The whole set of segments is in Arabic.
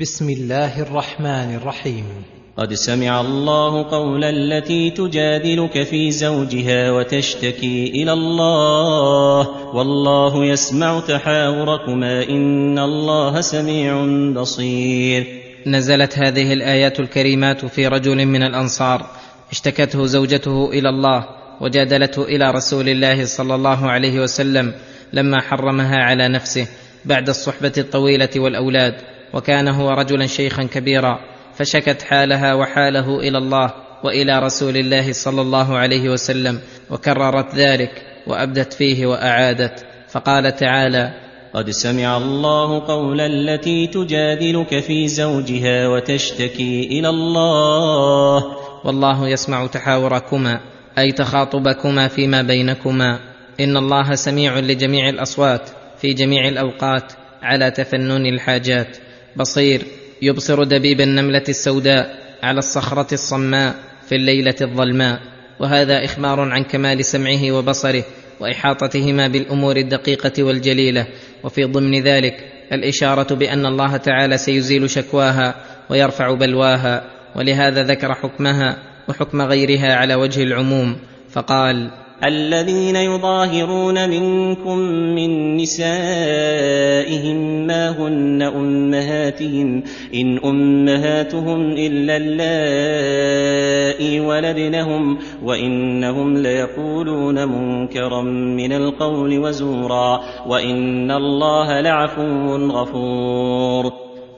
بسم الله الرحمن الرحيم قد سمع الله قول التي تجادلك في زوجها وتشتكي إلى الله والله يسمع تحاوركما إن الله سميع بصير. نزلت هذه الآيات الكريمات في رجل من الأنصار. اشتكته زوجته إلى الله وجادلته إلى رسول الله صلى الله عليه وسلم لما حرمها على نفسه بعد الصحبة الطويلة والأولاد. وكان هو رجلا شيخا كبيرا فشكت حالها وحاله إلى الله وإلى رسول الله صلى الله عليه وسلم وكررت ذلك وأبدت فيه وأعادت. فقال تعالى قد سمع الله قول التي تجادلك في زوجها وتشتكي إلى الله. والله يسمع تحاوركما أي تخاطبكما فيما بينكما. إن الله سميع لجميع الأصوات في جميع الأوقات على تفنن الحاجات. بصير يبصر دبيب النملة السوداء على الصخرة الصماء في الليلة الظلماء. وهذا إخبار عن كمال سمعه وبصره وإحاطتهما بالأمور الدقيقة والجليلة. وفي ضمن ذلك الإشارة بأن الله تعالى سيزيل شكواها ويرفع بلواها. ولهذا ذكر حكمها وحكم غيرها على وجه العموم. فقال الذين يظاهرون منكم من نسائهم ما هن أمهاتهم إن أمهاتهم إلا اللائي ولدنهم وإنهم ليقولون منكرا من القول وزورا وإن الله لعفو غفور.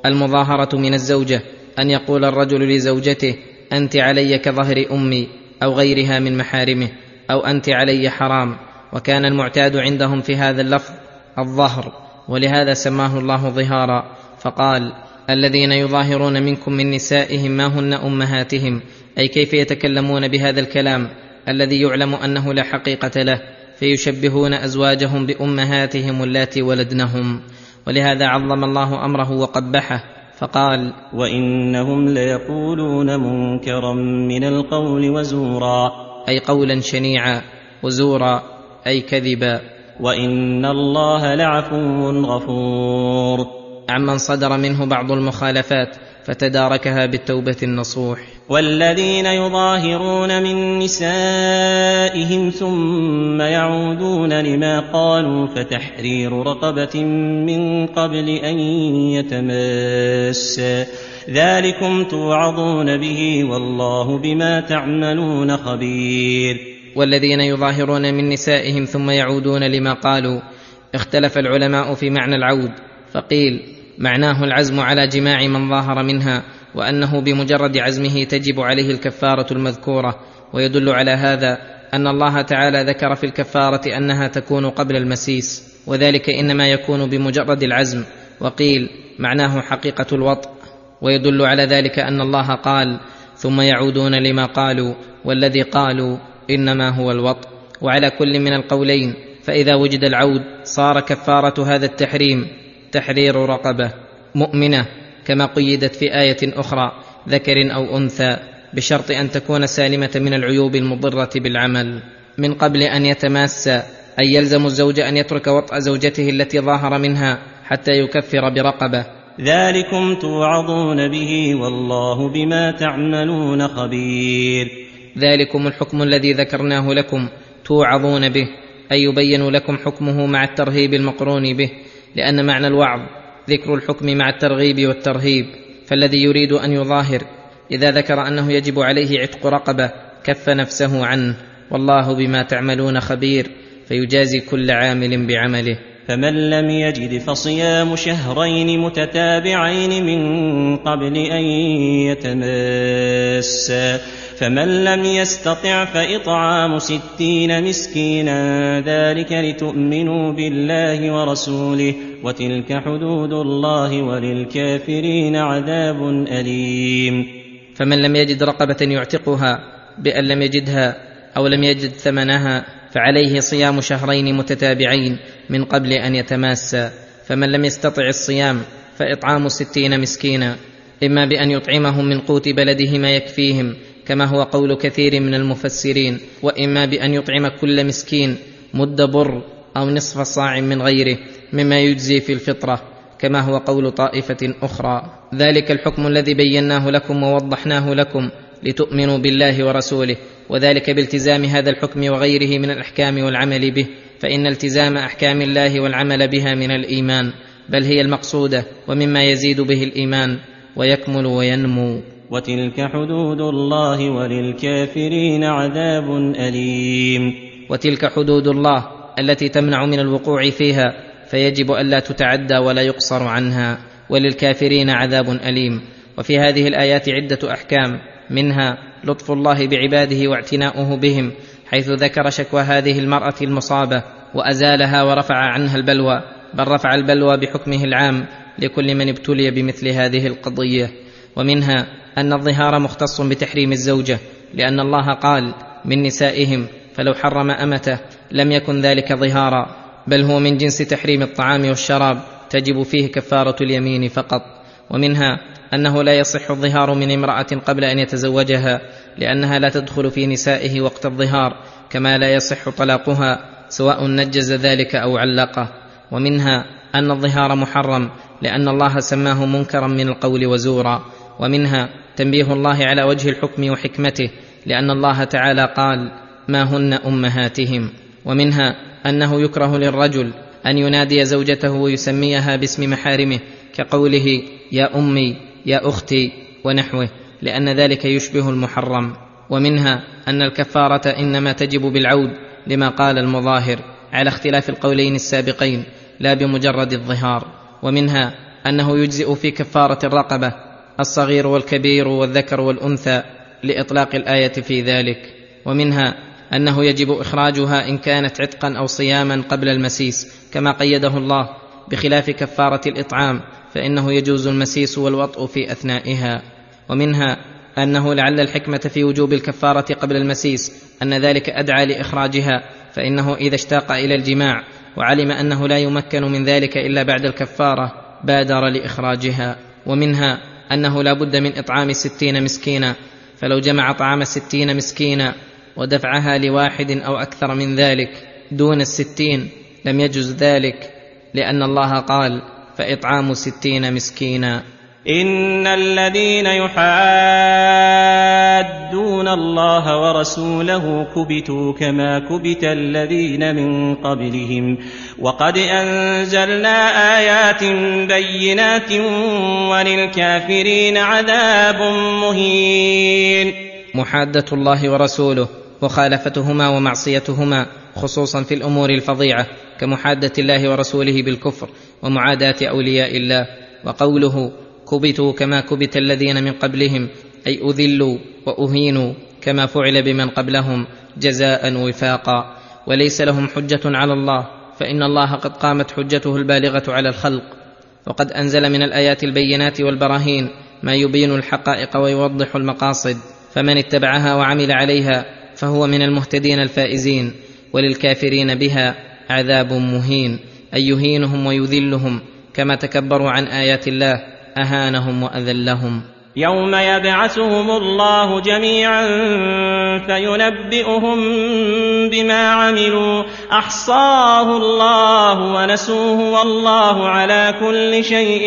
المظاهرة من الزوجة أن يقول الرجل لزوجته أنت علي كظهر أمي أو غيرها من محارمه. أو أنت علي حرام وكان المعتاد عندهم في هذا اللفظ الظهر ولهذا سماه الله ظهارا. فقال الذين يظاهرون منكم من نسائهم ما هن أمهاتهم؟ أي كيف يتكلمون بهذا الكلام؟ الذي يعلم أنه لا حقيقة له فيشبهون أزواجهم بأمهاتهم اللاتي ولدنهم. ولهذا عظم الله أمره وقبحه فقال وإنهم ليقولون منكرا من القول وزورا. أي قولا شنيعا وزورا أي كذبا. وإن الله لعفو غفور. عمن صدر منه بعض المخالفات فتداركها بالتوبة النصوح. والذين يظاهرون من نسائهم ثم يعودون لما قالوا فتحرير رقبة من قبل أن يتماسا. ذلكم توعظون به والله بما تعملون خبير. والذين يظاهرون من نسائهم ثم يعودون لما قالوا اختلف العلماء في معنى العود فقيل معناه العزم على جماع من ظاهر منها وأنه بمجرد عزمه تجب عليه الكفارة المذكورة. ويدل على هذا أن الله تعالى ذكر في الكفارة أنها تكون قبل المسيس وذلك إنما يكون بمجرد العزم وقيل معناه حقيقة الوطء. ويدل على ذلك أن الله قال ثم يعودون لما قالوا والذي قالوا إنما هو الوطء وعلى كل من القولين فإذا وجد العود صار كفارة هذا التحريم تحرير رقبة مؤمنة كما قيدت في آية أخرى ذكر أو أنثى بشرط أن تكون سالمة من العيوب المضرة بالعمل. من قبل أن يتماس أي يلزم الزوج أن يترك وطأ زوجته التي ظاهر منها حتى يكفر برقبة. ذلكم توعظون به والله بما تعملون خبير. ذلكم الحكم الذي ذكرناه لكم توعظون به أي يبين لكم حكمه مع الترهيب المقرون به لأن معنى الوعظ ذكر الحكم مع الترغيب والترهيب فالذي يريد أن يظاهر إذا ذكر أنه يجب عليه عتق رقبة كف نفسه عنه والله بما تعملون خبير فيجازي كل عامل بعمله. فمن لم يجد فصيام شهرين متتابعين من قبل أن يتماسا فمن لم يستطع فإطعام ستين مسكينا ذلك لتؤمنوا بالله ورسوله وتلك حدود الله وللكافرين عذاب أليم. فمن لم يجد رقبة يعتقها بأن لم يجدها أو لم يجد ثمنها فعليه صيام شهرين متتابعين من قبل أن يتماسا. فمن لم يستطع الصيام فإطعام ستين مسكينا. إما بأن يطعمهم من قوت بلده ما يكفيهم كما هو قول كثير من المفسرين. وإما بأن يطعم كل مسكين مد بر أو نصف صاع من غيره مما يجزي في الفطرة كما هو قول طائفة أخرى. ذلك الحكم الذي بيناه لكم ووضحناه لكم. لتؤمنوا بالله ورسوله وذلك بالتزام هذا الحكم وغيره من الأحكام والعمل به فإن التزام أحكام الله والعمل بها من الإيمان بل هي المقصودة ومما يزيد به الإيمان ويكمل وينمو. وتلك حدود الله وللكافرين عذاب أليم. وتلك حدود الله التي تمنع من الوقوع فيها فيجب ألا تتعدى ولا يقصر عنها وللكافرين عذاب أليم. وفي هذه الآيات عدة أحكام منها لطف الله بعباده واعتناؤه بهم حيث ذكر شكوى هذه المرأة المصابة وأزالها ورفع عنها البلوى بل رفع البلوى بحكمه العام لكل من ابتلي بمثل هذه القضية. ومنها أن الظهار مختص بتحريم الزوجة لأن الله قال من نسائهم فلو حرم أمته لم يكن ذلك ظهارا بل هو من جنس تحريم الطعام والشراب تجب فيه كفارة اليمين فقط. ومنها أنه لا يصح الظهار من امرأة قبل أن يتزوجها لأنها لا تدخل في نسائه وقت الظهار كما لا يصح طلاقها سواء نجز ذلك أو علقه. ومنها أن الظهار محرم لأن الله سماه منكرا من القول وزورا. ومنها تنبيه الله على وجه الحكم وحكمته لأن الله تعالى قال ما هن أمهاتهم؟ ومنها أنه يكره للرجل أن ينادي زوجته ويسميها باسم محارمه كقوله يا أمي يا أختي ونحوه لأن ذلك يشبه المحرم. ومنها أن الكفارة إنما تجب بالعود لما قال المظاهر على اختلاف القولين السابقين لا بمجرد الظهار. ومنها أنه يجزئ في كفارة الرقبة الصغير والكبير والذكر والأنثى لإطلاق الآية في ذلك. ومنها أنه يجب إخراجها إن كانت عتقا أو صياما قبل المسيس كما قيده الله بخلاف كفارة الإطعام فإنه يجوز المسيس والوطء في أثنائها ومنها أنه لعل الحكمة في وجوب الكفارة قبل المسيس أن ذلك أدعى لإخراجها فإنه إذا اشتاق إلى الجماع وعلم أنه لا يمكن من ذلك إلا بعد الكفارة بادر لإخراجها ومنها أنه لا بد من إطعام ستين مسكينا فلو جمع طعام ستين مسكينا ودفعها لواحد أو أكثر من ذلك دون الستين لم يجز ذلك لأن الله قال فإطعام ستين مسكينا. إن الذين يحادون الله ورسوله كبتوا كما كبت الذين من قبلهم. وقد أنزلنا آيات بينات وللكافرين عذاب مهين. محادة الله ورسوله مخالفتهما ومعصيتهما خصوصا في الأمور الفظيعة كمحادة الله ورسوله بالكفر ومعاداة أولياء الله وقوله كبتوا كما كبت الذين من قبلهم أي أذلوا وأهينوا كما فعل بمن قبلهم جزاء وفاقا. وليس لهم حجة على الله فإن الله قد قامت حجته البالغة على الخلق. وقد أنزل من الآيات البينات والبراهين ما يبين الحقائق ويوضح المقاصد فمن اتبعها وعمل عليها فهو من المهتدين الفائزين وللكافرين بها عذاب مهين. اي يهينهم ويذلهم كما تكبروا عن آيات الله أهانهم وأذلهم. يوم يبعثهم الله جميعا فينبئهم بما عملوا. أحصاه الله ونسوه والله على كل شيء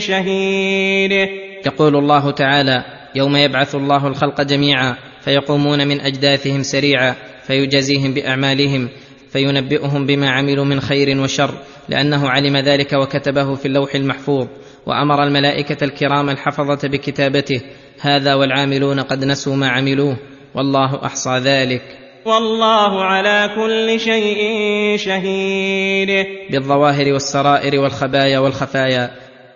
شهيد. يقول الله تعالى يوم يبعث الله الخلق جميعا فيقومون من أجداثهم سريعا فيجازيهم بأعمالهم فينبئهم بما عملوا من خير وشر لأنه علم ذلك وكتبه في اللوح المحفوظ وأمر الملائكة الكرام الحفظة بكتابته هذا والعاملون قد نسوا ما عملوه والله أحصى ذلك. والله على كل شيء شهيد. بالظواهر والسرائر والخبايا والخفايا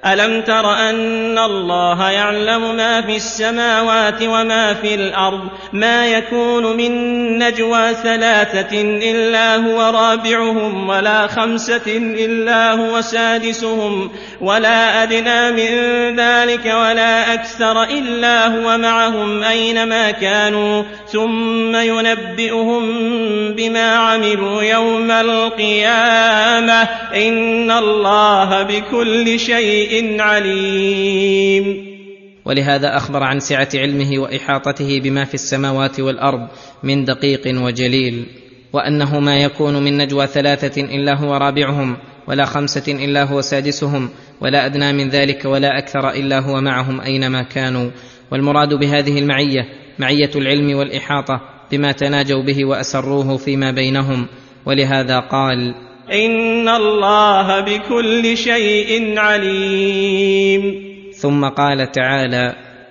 ألم تر أن الله يعلم ما في السماوات وما في الأرض؟ ما يكون من نجوى ثلاثة إلا هو رابعهم ولا خمسة إلا هو سادسهم ولا أدنى من ذلك ولا أكثر إلا هو معهم أينما كانوا ثم ينبئهم بما عملوا يوم القيامة. إن الله بكل شيء عليم. ولهذا أخبر عن سعة علمه وإحاطته بما في السماوات والأرض من دقيق وجليل وأنه ما يكون من نجوى ثلاثة إلا هو رابعهم ولا خمسة إلا هو سادسهم ولا أدنى من ذلك ولا أكثر إلا هو معهم أينما كانوا. والمراد بهذه المعية معية العلم والإحاطة بما تناجوا به وأسروه فيما بينهم. ولهذا قال إن الله بكل شيء عليم. ثم قال تعالى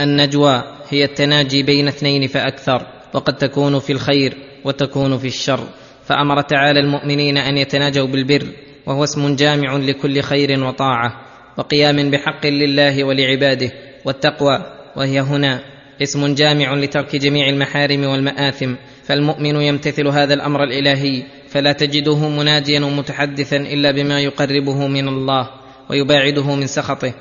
النجوى هي التناجي بين اثنين فأكثر وقد تكون في الخير وتكون في الشر. فأمر تعالى المؤمنين أن يتناجوا بالبر وهو اسم جامع لكل خير وطاعة وقيام بحق لله ولعباده والتقوى وهي هنا اسم جامع لترك جميع المحارم والمآثم. فالمؤمن يمتثل هذا الأمر الإلهي فلا تجده مناجيا ومتحدثا إلا بما يقربه من الله ويباعده من سخطه.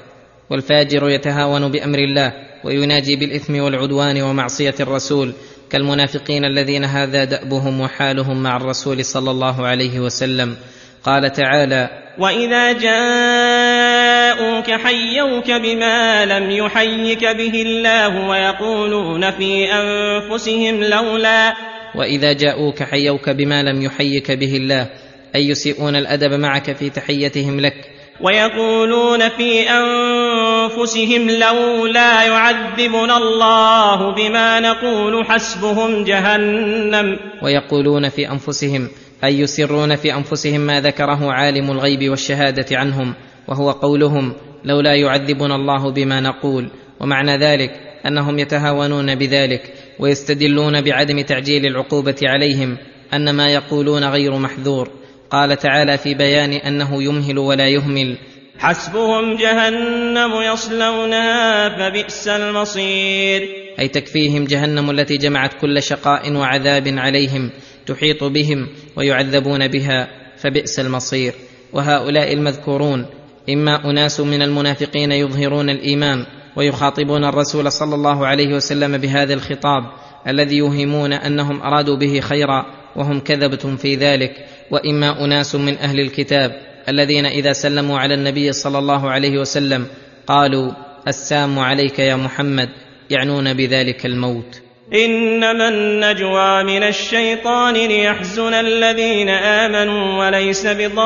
والفاجر يتهاون بأمر الله ويناجي بالإثم والعدوان ومعصية الرسول كالمنافقين الذين هذا دأبهم وحالهم مع الرسول صلى الله عليه وسلم. قال تعالى واذا جاءوك حيوك بما لم يحيك به الله ويقولون في انفسهم لولا. واذا جاءوك حيوك بما لم يحيك به الله اي يسيئون الادب معك في تحيتهم لك؟ ويقولون في أنفسهم لولا يعذبنا الله بما نقول حسبهم جهنم. ويقولون في أنفسهم أي يسرون في أنفسهم ما ذكره عالم الغيب والشهادة عنهم وهو قولهم لولا يعذبنا الله بما نقول. ومعنى ذلك أنهم يتهاونون بذلك ويستدلون بعدم تعجيل العقوبة عليهم أن ما يقولون غير محذور. قال تعالى في بيان أنه يمهل ولا يهمل. حسبهم جهنم يصلونها فبئس المصير. أي تكفيهم جهنم التي جمعت كل شقاء وعذاب عليهم تحيط بهم ويعذبون بها فبئس المصير. وهؤلاء المذكورون إما أناس من المنافقين يظهرون الإيمان ويخاطبون الرسول صلى الله عليه وسلم بهذا الخطاب الذي يوهمون أنهم أرادوا به خيرا وهم كذبة في ذلك. وإما أناس من أهل الكتاب الذين إذا سلموا على النبي صلى الله عليه وسلم قالوا السام عليك يا محمد يعنون بذلك الموت. إنما النجوى من الشيطان ليحزن الذين آمنوا وليس بضارهم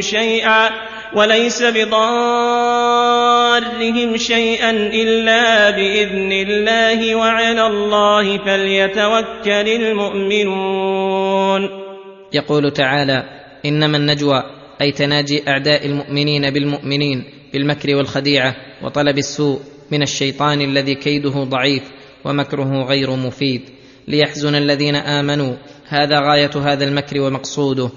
شيئا. وليس بضارهم شيئا إلا بإذن الله وعلى الله فليتوكل المؤمنون. يقول تعالى إنما النجوى أي تناجي أعداء المؤمنين بالمؤمنين بالمكر والخديعة وطلب السوء من الشيطان الذي كيده ضعيف ومكره غير مفيد. ليحزن الذين آمنوا هذا غاية هذا المكر ومقصوده.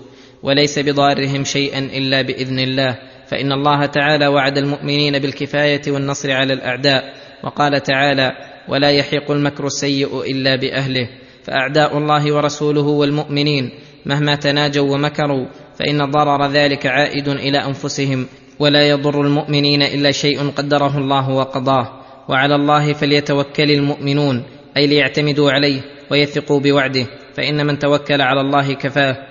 وليس بضارهم شيئا إلا بإذن الله. فإن الله تعالى وعد المؤمنين بالكفاية والنصر على الأعداء وقال تعالى ولا يحيق المكر السيء إلا بأهله فأعداء الله ورسوله والمؤمنين مهما تناجوا ومكروا فإن ضرر ذلك عائد إلى أنفسهم ولا يضر المؤمنين إلا شيء قدره الله وقضاه. وعلى الله فليتوكل المؤمنون أي ليعتمدوا عليه ويثقوا بوعده. فإن من توكل على الله كفاه.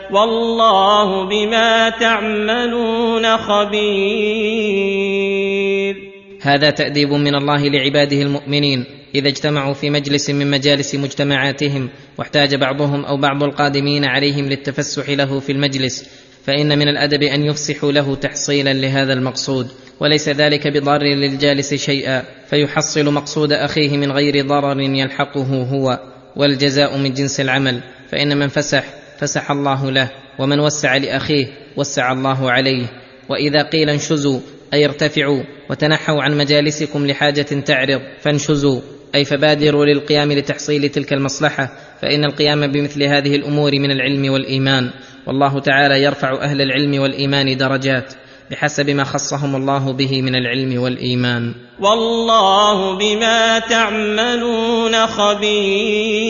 والله بما تعملون خبير. هذا تأديب من الله لعباده المؤمنين إذا اجتمعوا في مجلس من مجالس مجتمعاتهم واحتاج بعضهم أو بعض القادمين عليهم للتفسح له في المجلس فإن من الأدب أن يفسحوا له تحصيلا لهذا المقصود وليس ذلك بضار للجالس شيئا فيحصل مقصود أخيه من غير ضرر يلحقه هو والجزاء من جنس العمل فإن من فسح فسح الله له ومن وسع لأخيه وسع الله عليه. وإذا قيل انشزوا أي ارتفعوا وتنحوا عن مجالسكم لحاجة تعرض فانشزوا. أي فبادروا للقيام لتحصيل تلك المصلحة فإن القيام بمثل هذه الأمور من العلم والإيمان. والله تعالى يرفع أهل العلم والإيمان درجات بحسب ما خصهم الله به من العلم والإيمان. والله بما تعملون خبير.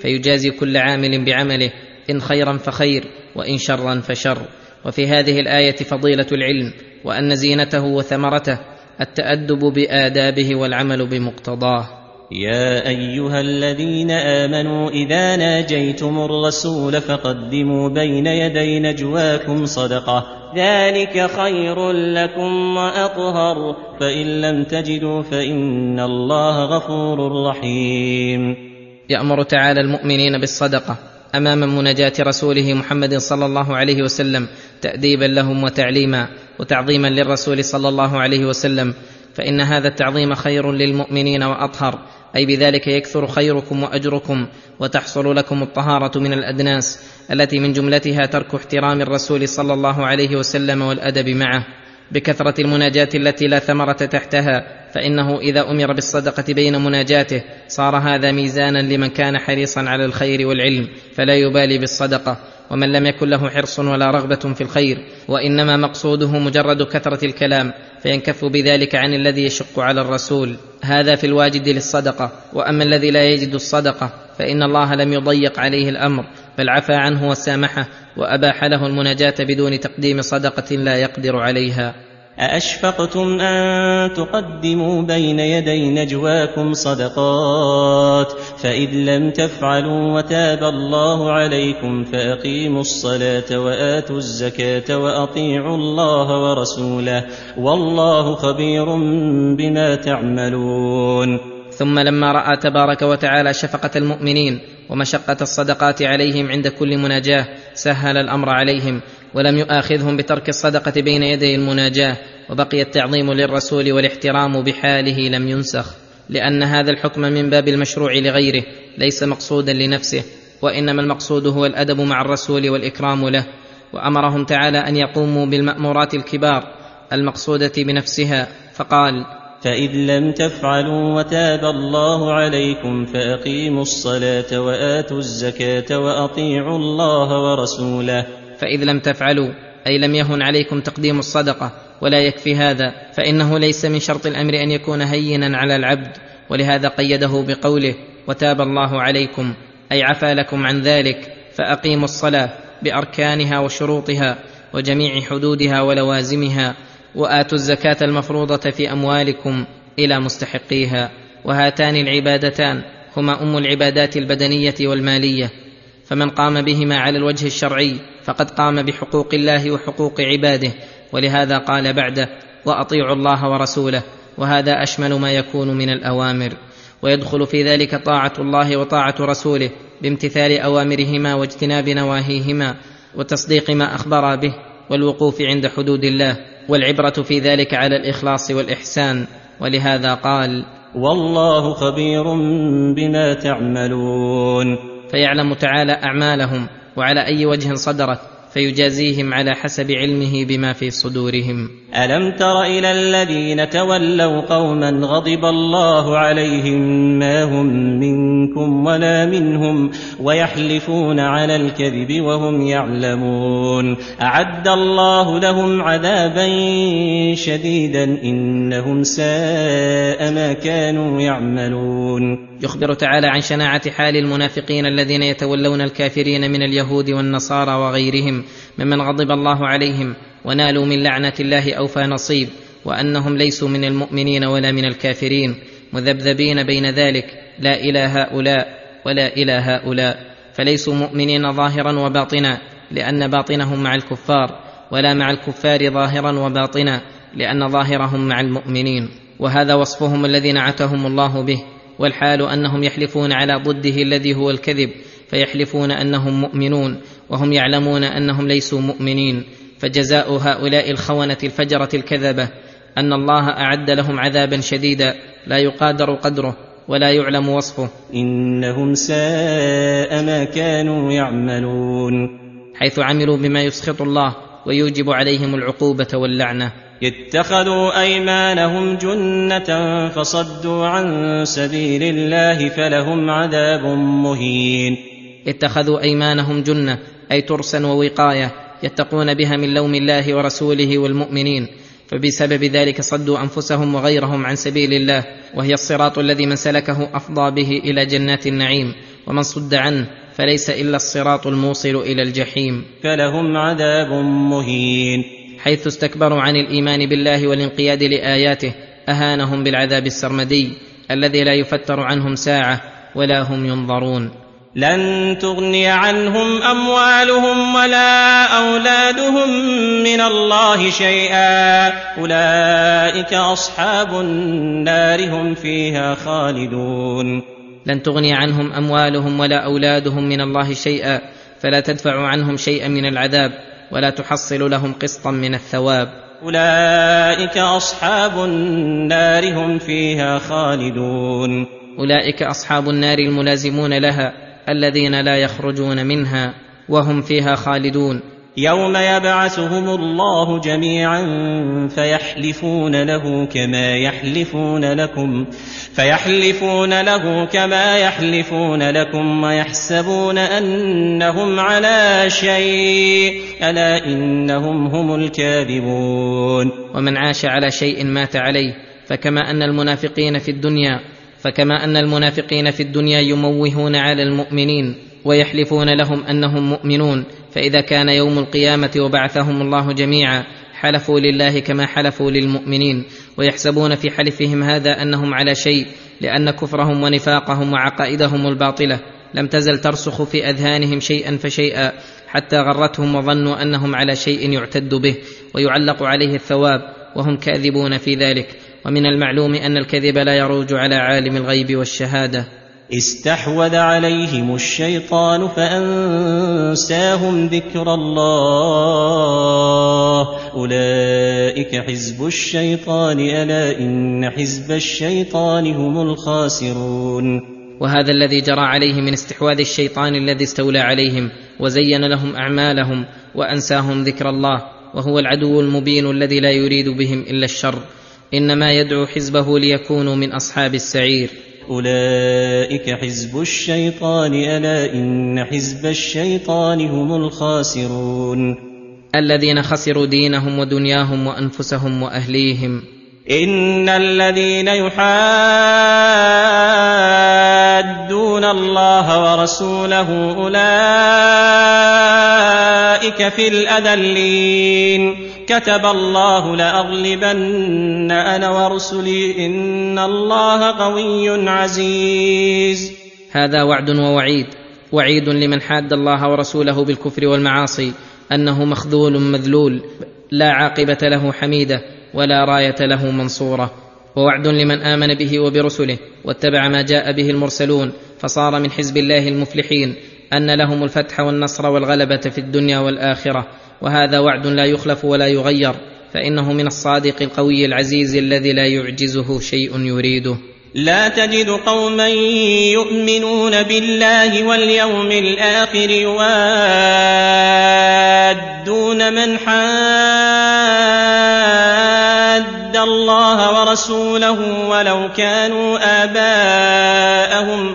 فيجازي كل عامل بعمله إن خيرا فخير وإن شرا فشر. وفي هذه الآية فضيلة العلم وأن زينته وثمرته التأدب بآدابه والعمل بمقتضاه. يا أيها الذين آمنوا إذا ناجيتم الرسول فقدموا بين يدي نجواكم صدقة. ذلك خير لكم وأطهر. فإن لم تجدوا فإن الله غفور رحيم. يأمر تعالى المؤمنين بالصدقة امام مناجاة رسوله محمد صلى الله عليه وسلم تأديبا لهم وتعليما وتعظيما للرسول صلى الله عليه وسلم. فإن هذا التعظيم خير للمؤمنين وأطهر أي بذلك يكثر خيركم وأجركم وتحصل لكم الطهارة من الأدناس التي من جملتها ترك احترام الرسول صلى الله عليه وسلم والأدب معه. بكثرة المناجاة التي لا ثمرة تحتها فإنه إذا أمر بالصدقة بين مناجاته صار هذا ميزانا لمن كان حريصا على الخير والعلم فلا يبالي بالصدقة ومن لم يكن له حرص ولا رغبة في الخير وإنما مقصوده مجرد كثرة الكلام فينكف بذلك عن الذي يشق على الرسول. هذا في الواجد للصدقة وأما الذي لا يجد الصدقة فإن الله لم يضيق عليه الأمر بل عفى عنه وسامحه وأباح له المناجاة بدون تقديم صدقة لا يقدر عليها. أأشفقتم أن تقدموا بين يدي نجواكم صدقات؟ فإذ لم تفعلوا وتاب الله عليكم فأقيموا الصلاة وآتوا الزكاة وأطيعوا الله ورسوله. والله خبير بما تعملون. ثم لما رأى تبارك وتعالى شفقة المؤمنين ومشقة الصدقات عليهم عند كل مناجاة سهل الأمر عليهم ولم يؤاخذهم بترك الصدقة بين يدي المناجاة وبقي التعظيم للرسول والاحترام بحاله لم ينسخ لأن هذا الحكم من باب المشروع لغيره ليس مقصودا لنفسه وإنما المقصود هو الأدب مع الرسول والإكرام له وأمرهم تعالى أن يقوموا بالمأمورات الكبار المقصودة بنفسها فقال فإذ لم تفعلوا وتاب الله عليكم فأقيموا الصلاة وآتوا الزكاة وأطيعوا الله ورسوله. فإذ لم تفعلوا أي لم يهن عليكم تقديم الصدقة ولا يكفي هذا فإنه ليس من شرط الأمر أن يكون هينا على العبد ولهذا قيده بقوله وتاب الله عليكم أي عفى لكم عن ذلك فأقيموا الصلاة بأركانها وشروطها وجميع حدودها ولوازمها وآتوا الزكاة المفروضة في أموالكم إلى مستحقيها. وهاتان العبادتان هما أم العبادات البدنية والمالية. فمن قام بهما على الوجه الشرعي فقد قام بحقوق الله وحقوق عباده. ولهذا قال بعده وأطيعوا الله ورسوله وهذا أشمل ما يكون من الأوامر. ويدخل في ذلك طاعة الله وطاعة رسوله بامتثال أوامرهما واجتناب نواهيهما وتصديق ما أخبر به. والوقوف عند حدود الله والعبرة في ذلك على الإخلاص والإحسان. ولهذا قال والله خبير بما تعملون. فيعلم تعالى أعمالهم وعلى أي وجه صدرت فيجازيهم على حسب علمه بما في صدورهم. ألم تر إلى الذين تولوا قوما غضب الله عليهم ما هم منكم ولا منهم ويحلفون على الكذب وهم يعلمون. أعد الله لهم عذابا شديدا إنهم ساء ما كانوا يعملون. يخبر تعالى عن شناعة حال المنافقين الذين يتولون الكافرين من اليهود والنصارى وغيرهم ممن غضب الله عليهم ونالوا من لعنة الله أوفى نصيب وأنهم ليسوا من المؤمنين ولا من الكافرين مذبذبين بين ذلك لا إلى هؤلاء ولا إلى هؤلاء فليسوا مؤمنين ظاهرا وباطنا لأن باطنهم مع الكفار ولا مع الكفار ظاهرا وباطنا لأن ظاهرهم مع المؤمنين. وهذا وصفهم الذي نعتهم الله به والحال أنهم يحلفون على ضده الذي هو الكذب فيحلفون أنهم مؤمنون وهم يعلمون أنهم ليسوا مؤمنين. فجزاء هؤلاء الخونة الفجرة الكذبة أن الله أعد لهم عذابا شديدا لا يقادر قدره. ولا يعلم وصفه. إنهم ساء ما كانوا يعملون. حيث عملوا بما يسخط الله ويوجب عليهم العقوبة واللعنة. اتخذوا أيمانهم جنة فصدوا عن سبيل الله فلهم عذاب مهين. اتخذوا أيمانهم جنة أي ترسا ووقاية يتقون بها من لوم الله ورسوله والمؤمنين. فبسبب ذلك صدوا أنفسهم وغيرهم عن سبيل الله وهي الصراط الذي من سلكه أفضى به إلى جنات النعيم ومن صد عنه فليس إلا الصراط الموصل إلى الجحيم. فلهم عذاب مهين. حيث استكبروا عن الإيمان بالله والانقياد لآياته أهانهم بالعذاب السرمدي الذي لا يفتر عنهم ساعة ولا هم ينظرون. لن تغني عنهم أموالهم ولا أولادهم من الله شيئا. أولئك أصحاب النار هم فيها خالدون. لن تغني عنهم أموالهم ولا أولادهم من الله شيئا فلا تدفع عنهم شيئا من العذاب ولا تحصل لهم قسطا من الثواب. أولئك أصحاب النار هم فيها خالدون. أولئك أصحاب النار الملازمون لها. الذين لا يخرجون منها وهم فيها خالدون. يوم يبعثهم الله جميعا فيحلفون له كما يحلفون لكم فيحلفون له كما يحلفون لكم ويحسبون أنهم على شيء ألا إنهم هم الكاذبون. ومن عاش على شيء مات عليه فكما أن المنافقين في الدنيا فكما أن المنافقين في الدنيا يموهون على المؤمنين ويحلفون لهم أنهم مؤمنون فإذا كان يوم القيامة وبعثهم الله جميعا حلفوا لله كما حلفوا للمؤمنين ويحسبون في حلفهم هذا أنهم على شيء لأن كفرهم ونفاقهم وعقائدهم الباطلة. لم تزل ترسخ في أذهانهم شيئا فشيئا حتى غرتهم وظنوا أنهم على شيء يعتد به ويعلق عليه الثواب وهم كاذبون في ذلك. ومن المعلوم أن الكذب لا يروج على عالم الغيب والشهادة. استحوذ عليهم الشيطان فأنساهم ذكر الله. أولئك حزب الشيطان ألا إن حزب الشيطان هم الخاسرون. وهذا الذي جرى عليه من استحواذ الشيطان الذي استولى عليهم وزين لهم أعمالهم وأنساهم ذكر الله وهو العدو المبين الذي لا يريد بهم إلا الشر. إنما يدعو حزبه ليكونوا من أصحاب السعير. أولئك حزب الشيطان ألا إن حزب الشيطان هم الخاسرون. الذين خسروا دينهم ودنياهم وأنفسهم وأهليهم. إن الذين يحادون الله ورسوله أولئك في الأذلين. كتب الله لأغلبن أنا ورسلي إن الله قوي عزيز. هذا وعد ووعيد وعيد لمن حاد الله ورسوله بالكفر والمعاصي أنه مخذول مذلول لا عاقبة له حميدة ولا راية له منصورة. ووعد لمن آمن به وبرسله واتبع ما جاء به المرسلون فصار من حزب الله المفلحين أن لهم الفتح والنصر والغلبة في الدنيا والآخرة. وهذا وعد لا يخلف ولا يغير فإنه من الصادق القوي العزيز الذي لا يعجزه شيء يريده. لا تجد قوما يؤمنون بالله واليوم الآخر يوادون من حاد الله ورسوله ولو كانوا آباءهم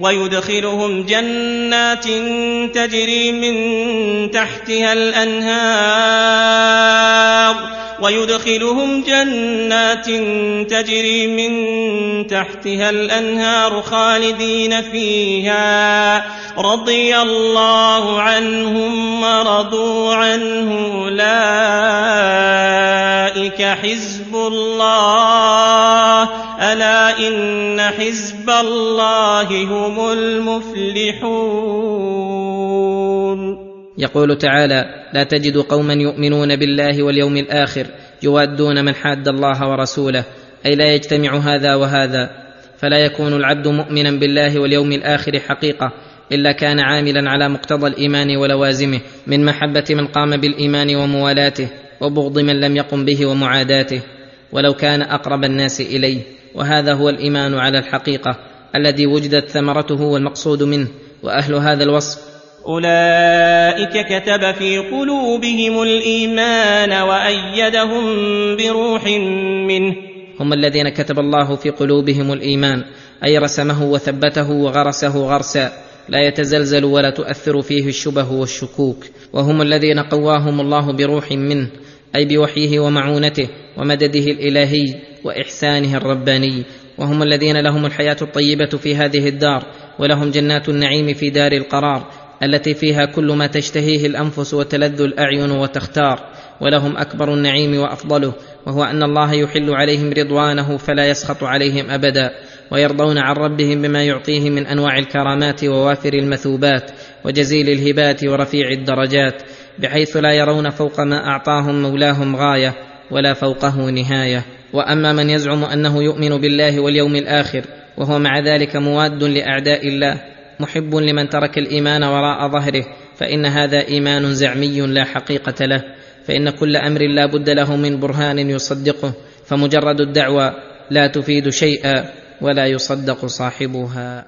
ويدخلهم جنات تجري من تحتها الأنهار. ويدخلهم جنات تجري من تحتها الأنهار خالدين فيها. رضي الله عنهم ورضوا عنه. أولئك حزب الله. ألا إن حزب الله هم المفلحون. يقول تعالى لا تجد قوما يؤمنون بالله واليوم الآخر يوادون من حاد الله ورسوله أي لا يجتمع هذا وهذا. فلا يكون العبد مؤمنا بالله واليوم الآخر حقيقة إلا كان عاملا على مقتضى الإيمان ولوازمه من محبة من قام بالإيمان وموالاته وبغض من لم يقم به ومعاداته. ولو كان أقرب الناس إليه. وهذا هو الإيمان على الحقيقة الذي وجدت ثمرته والمقصود منه وأهل هذا الوصف. أولئك كتب في قلوبهم الإيمان وأيدهم بروح منه. هم الذين كتب الله في قلوبهم الإيمان أي رسمه وثبته وغرسه غرسا لا يتزلزل ولا تؤثر فيه الشبه والشكوك. وهم الذين قواهم الله بروح منه أي بوحيه ومعونته ومدده الإلهي. وإحسانه الرباني وهم الذين لهم الحياة الطيبة في هذه الدار ولهم جنات النعيم في دار القرار التي فيها كل ما تشتهيه الأنفس وتلذ الأعين وتختار ولهم أكبر النعيم وأفضله وهو أن الله يحل عليهم رضوانه فلا يسخط عليهم أبدا ويرضون عن ربهم بما يعطيهم من أنواع الكرامات ووافر المثوبات وجزيل الهبات ورفيع الدرجات بحيث لا يرون فوق ما أعطاهم مولاهم غاية ولا فوقه نهاية. وأما من يزعم أنه يؤمن بالله واليوم الآخر وهو مع ذلك مواد لأعداء الله محب لمن ترك الإيمان وراء ظهره فإن هذا إيمان زعمي لا حقيقة له. فإن كل أمر لا بد له من برهان يصدقه فمجرد الدعوى لا تفيد شيئا ولا يصدق صاحبها.